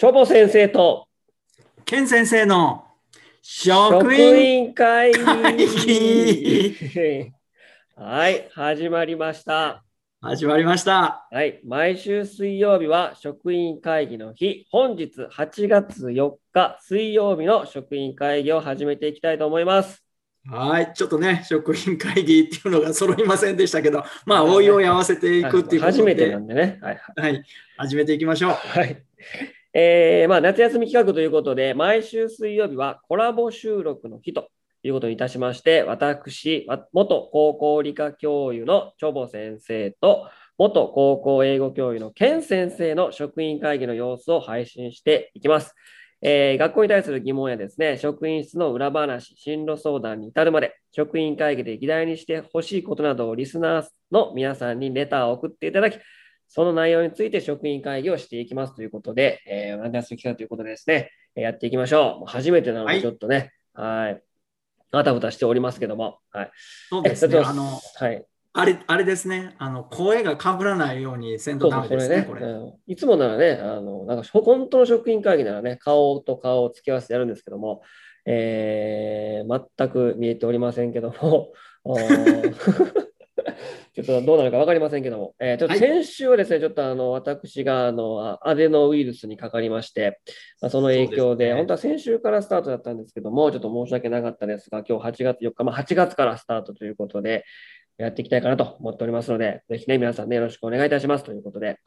チョボ先生とケン先生の職職員員会会議議はい、始まりました。始まりました。はい、毎週水曜日は職員会議の日、本日8月4日水曜日の職員会議を始めていきたいと思います。はい、ちょっとね、職員会議っていうのが揃いませんでしたけど、まあ、おいおい合わせていくっていうことで、初めてなんでね。はい、はい、始めていきましょう。はい。えーまあ、夏休み企画ということで、毎週水曜日はコラボ収録の日ということにいたしまして、私、元高校理科教諭のチョボ先生と、元高校英語教諭のケン先生の職員会議の様子を配信していきます。えー学校に対する疑問やですね、職員室の裏話、進路相談に至るまで、職員会議で議題にしてほしいことなどをリスナーの皆さんにレターを送っていただき、その内容について職員会議をしていきますということで、えー、夏休み期間ということでですね、えーやっていきましょう。初めてなのはいで、ちょっとね、はい。あたふたしておりますけども、はい。そうですね、あの、はい。あれ、あれですね、あの、声がかぶらないようにせんとダメですね、それねこれ。うん。いつもならね、あの、なんか本当の職員会議ならね、顔と顔を付き合わせてやるんですけども、えー全く見えておりませんけども、ちょっとどうなるか分かりませんけども、えーちょっとはい。先週はですね、ちょっとあの私があのあアデノウイルスにかかりまして、まあ、その影響で、ね。本当は先週からスタートだったんですけども、ちょっと申し訳なかったですが、今日8月4日、まあ、8月からスタートということで、やっていきたいかなと思っておりますので、ぜひね、皆さんね、よろしくお願いいたします。ということで、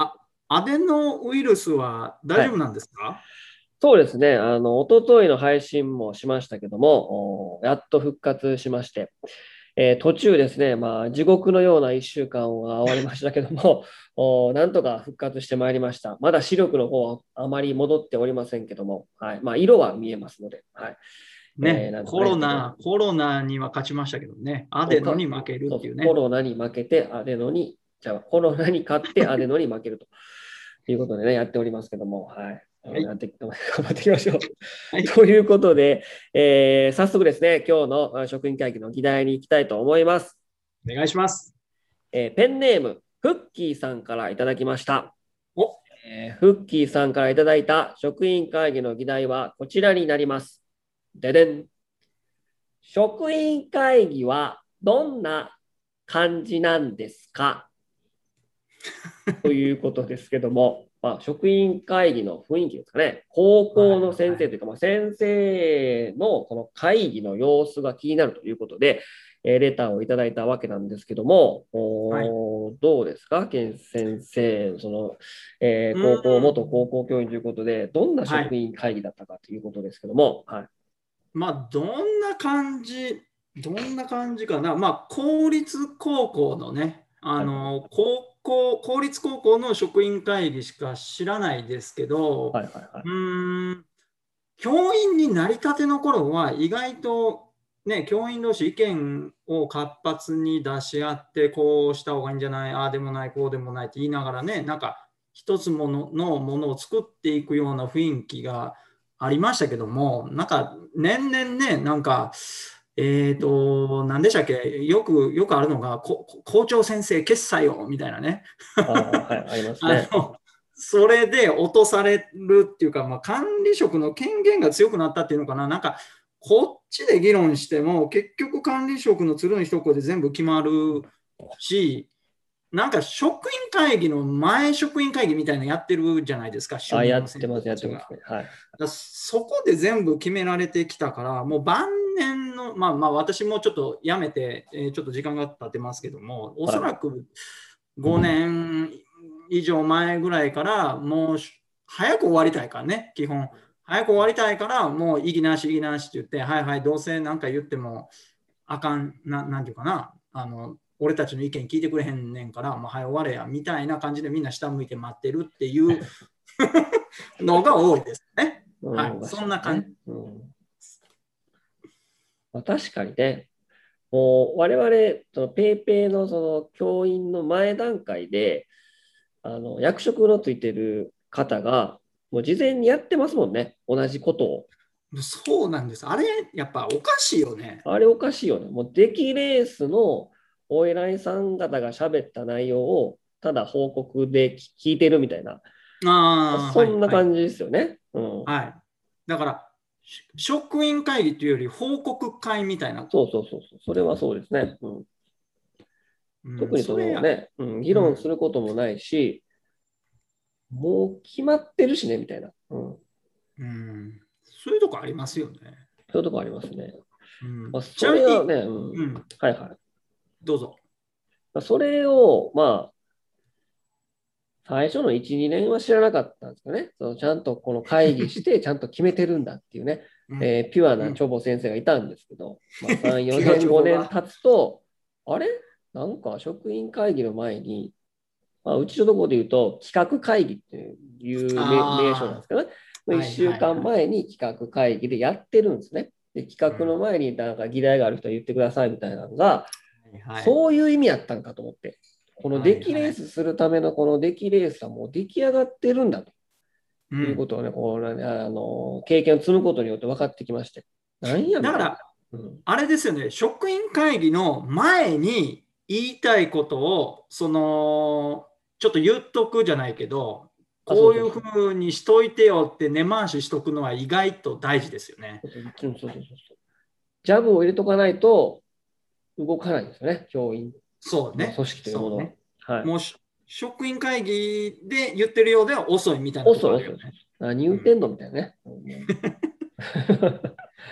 アデノウイルスは大丈夫なんですか、そうですね、あの、一昨日の配信もしましたけども、おやっと復活しまして、えー途中ですね、まあ、地獄のような1週間が終わりましたけども、おなんとか復活してまいりました。まだ視力の方はあまり戻っておりませんけども、はいまあ、色は見えますので、はい、ね、えーなんとコロナ、コロナには勝ちましたけどね、アデノに負けるっていうねコ。ロナに負けてアデノに、じゃあコロナに勝ってアデノに負けるということでね、やっておりますけども、はい。はいやって頑張っていきましょう。はいということで、えー早速ですね、今日のあ職員会議の議題に行きたいと思います。お願いします。えーペンネーム、フッキーさんからいただきました。おえーフッキーさんからいただいた職員会議の議題はこちらになります。ででん。職員会議はどんな感じなんですか？ということですけども、まあ、職員会議の雰囲気ですかね。高校の先生というか、まあ、先生のこの会議の様子が気になるということで、えーレターをいただいたわけなんですけども、おーどうですか、健先生、その、えー高校、うん元高校教員ということで、どんな職員会議だったかということですけども、はい。まあ、どんな感じ、どんな感じかな。まあ、公立高校のね、あの、高校、公立高校の職員会議しか知らないですけど、はいはいはい。うーん、教員になりたての頃は意外とね、教員同士意見を活発に出し合って、こうした方がいいんじゃない、ああでもない、こうでもないって言いながらね、なんか一つもののものを作っていくような雰囲気がありましたけども、なんか年々ね、なんか、えっ、と、何でしたっけ、よく、よくあるのが、こ校長先生決裁をみたいなね。はい、ありますね。それで落とされるっていうか、まあ、管理職の権限が強くなったっていうのかな、なんかこっちで議論しても、結局管理職の鶴の一声で全部決まるし、なんか職員会議の前職員会議みたいなのやってるじゃないですか、あ、やっ衆てます、やってますね。はい。そこで全部決められてきたから、もう晩年の、まあまあ私もちょっとやめて、えーちょっと時間が経ってますけども、おそらく5年以上前ぐらいから、もうし早く終わりたいからね、基本。早く終わりたいから、もう意義なし、意義なしって言って、はいはい、どうせなんか言ってもあかん、ななんていうかな、あの、俺たちの意見聞いてくれへんねんから、もうはい終われや、みたいな感じでみんな下向いて待ってるっていう のが多いですね。うんはいそんな感じ。うんまあ、確かにね、もう我々、そのペイペイのその教員の前段階で、あの役職のついてる方が、もう事前にやってますもんね、同じことを。そうなんです。あれ、やっぱおかしいよね。あれおかしいよね。もう出来レースのお偉いさん方が喋った内容をただ報告で聞いてるみたいな、ああ、そんなじ。感じですよね。うん。はい。だから、し職員会議というより報告会みたいな。そうそうそうそう。それはそうですね。うん、うん特にそれのね、うん、議論することもないし、もう決まってるしね、みたいな。うん。うん、そういうとこありますよね。そういうとこありますね。うんまあ、それはね、うん。うん、はいはい。どうぞ。まあそれを、まあ、最初の1、2年は知らなかったんですよね。そのちゃんとこの会議して、ちゃんと決めてるんだっていうね、うん。えーピュアなチョボ先生がいたんですけど、まあ、3、4ピュア年、5チョボが年経つと、あれ？なんか職員会議の前に、まあ、うちのところで言うと、企画会議っていう名称なんですけどね、はい1週間前に企画会議でやってるんですね。で企画の前になんか議題がある人は言ってくださいみたいなのが、はい、そういう意味やったんかと思って、このはい出来レースするためのこの出来レースはもう出来上がってるんだと。ういうんことをね、このねあの経験を積むことによって分かってきまして。なんやだから、うん。あれですよね、職員会議の前に言いたいことを、その、ちょっと言っとくじゃないけど、あこういうふうにしといてよって根回ししとくのは意外と大事ですよね。そうそうそうそうそう。ジャブを入れとかないと動かないんですよね、教員そうね。組織というものねはい、もうし職員会議で言ってるようでは遅いみたいなとこ遅い遅いろあるよね。何言ってんのみたいなね。う ん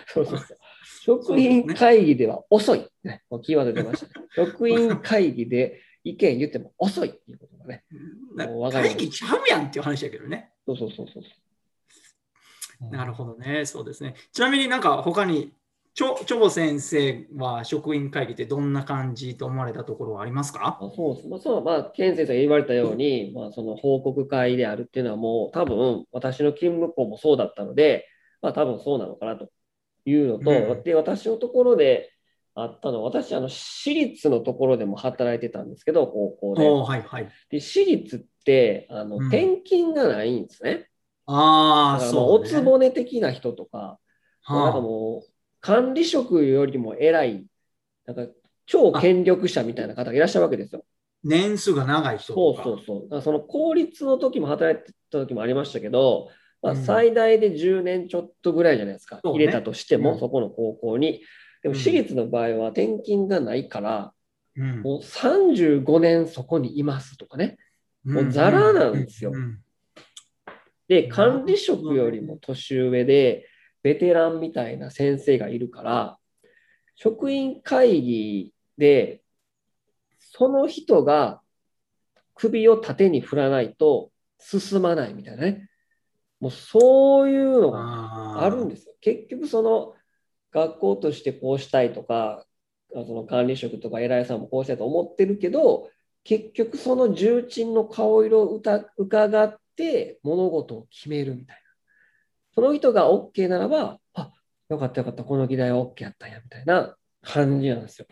そうそうそう。職員会議では遅い。ね、もうキーワード出ました、ね。職員会議で意見言っても遅いっていうことがね。なもう会議ちゃうやんっていう話だけどね。そうそうそうそう。なるほどね。そうですね。ちなみになんか他に、ちょ、ちょぼ先生は職員会議ってどんな感じと思われたところはありますか？あそうです。まあ、そう、まあ、ケン先生が言われたように、まあ、その報告会であるっていうのはもう多分私の勤務校もそうだったので、まあ多分そうなのかなというのと、うんで、私のところであったのは、私、あの、私立のところでも働いてたんですけど、高校で。はいはい。で、私立って、あの、うん転勤がないんですね。ああ、そう、ね。おつぼね的な人とか、なんかはもう、管理職よりも偉い、なんか、超権力者みたいな方がいらっしゃるわけですよ。年数が長い人そうとか。そうそう。だからその公立の時も働いてた時もありましたけど、まあ、うん最大で10年ちょっとぐらいじゃないですか。そうね入れたとしても、うんそこの高校に。でもうん私立の場合は転勤がないから、うんもう35年そこにいますとかね。もうザラなんですようんで、管理職よりも年上で、ベテランみたいな先生がいるから、職員会議で、その人が首を縦に振らないと進まないみたいなね。もうそういうのがあるんですよ。結局その学校としてこうしたいとか、あその管理職とか偉いさんもこうしたいと思ってるけど、結局その重鎮の顔色をうた伺って物事を決めるみたいな。その人が OK ならば、あ、よかったよかった、この議題は OK やったんやみたいな感じなんですよ。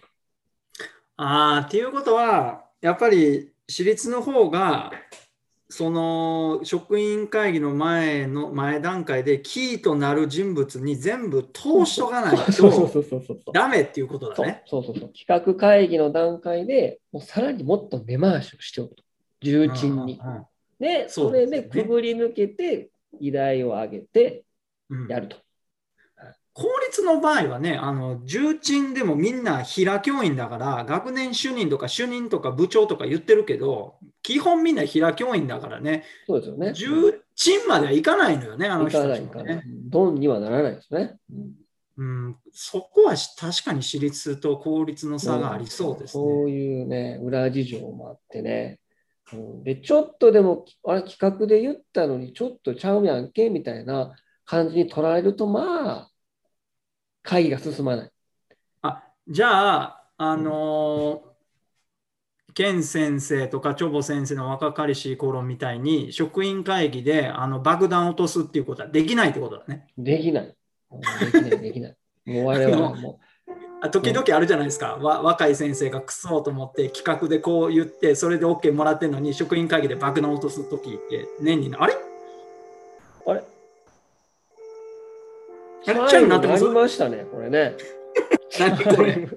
あーっていうことは、やっぱり私立の方が、その職員会議の前の前段階でキーとなる人物に全部通しとかないと。ダメっていうことだね。そうそうそう。企画会議の段階でもうさらにもっと根回しをしておくと。重鎮に。で、それでくぐり抜けて、議題を上げてうんやると。公立の場合はね、あの重鎮でもみんな平教員だから、学年主任とか主任とか部長とか言ってるけど、基本みんな平教員だからね、そうですよね。重鎮まではいかないのよね、あの人たちもいかないね。。ドンにはならないですね。うん、そこはし確かに私立と公立の差がありそうですね。そういうね、裏事情もあってね。うんで、ちょっとでも、あれ、企画で言ったのに、ちょっとちゃうやんけみたいな感じに捉えると、まあ、会議が進まない。あじゃあ、あのー、ケン先生とかチョボ先生の若かりしい頃みたいに職員会議であの爆弾を落とすっていうことはできないってことだね。できない。うんできない、できない。もう我々はもあ時々あるじゃないですか、わ若い先生がクソと思って企画でこう言ってそれで OK もらってるのに職員会議で爆弾を落とす時って年にあれ？う、あれ？あれ？チャイムチャイム鳴ってます鳴りましたね、これね。何これ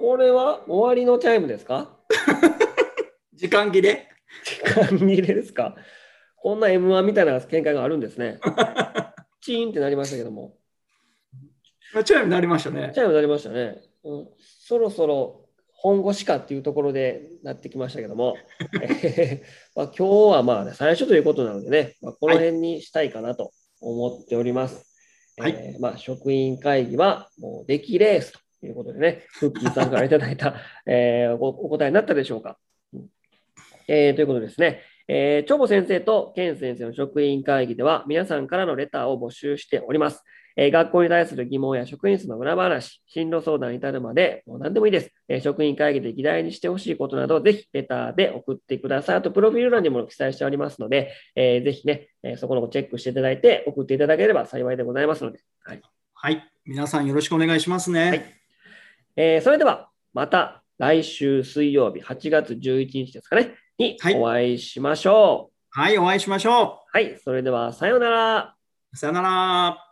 これは終わりのチャイムですか？時間切れ？時間切れですか？こんな M1 みたいな見解があるんですね。チーンってなりましたけども。チャイムなりましたね。チャイムなりましたね。うん、そろそろ本腰かっていうところでなってきましたけども、え ーまあ、今日はまあ、ね、最初ということなのでね、まあ、この辺にしたいかなと思っております。はい、えー、まあ、職員会議はもう出来レースということでね、フッキーさんからいただいた、えー、お答えになったでしょうか。えー、ということですね。えー、長保先生と健先生の職員会議では、皆さんからのレターを募集しております。え学校に対する疑問や職員室の裏話、進路相談に至るまで、もう何でもいいです。え職員会議で議題にしてほしいことなど、ぜひレターで送ってください。あと、プロフィール欄にも記載しておりますので、えー、ぜひね、えそこのチェックしていただいて、送っていただければ幸いでございますので。はい。はい、皆さんよろしくお願いしますね。はい、えー、それでは、また来週水曜日、8月11日ですかね、にお会いしましょう。はい、はい、お会いしましょう。はい、それでは、さようなら。さようなら。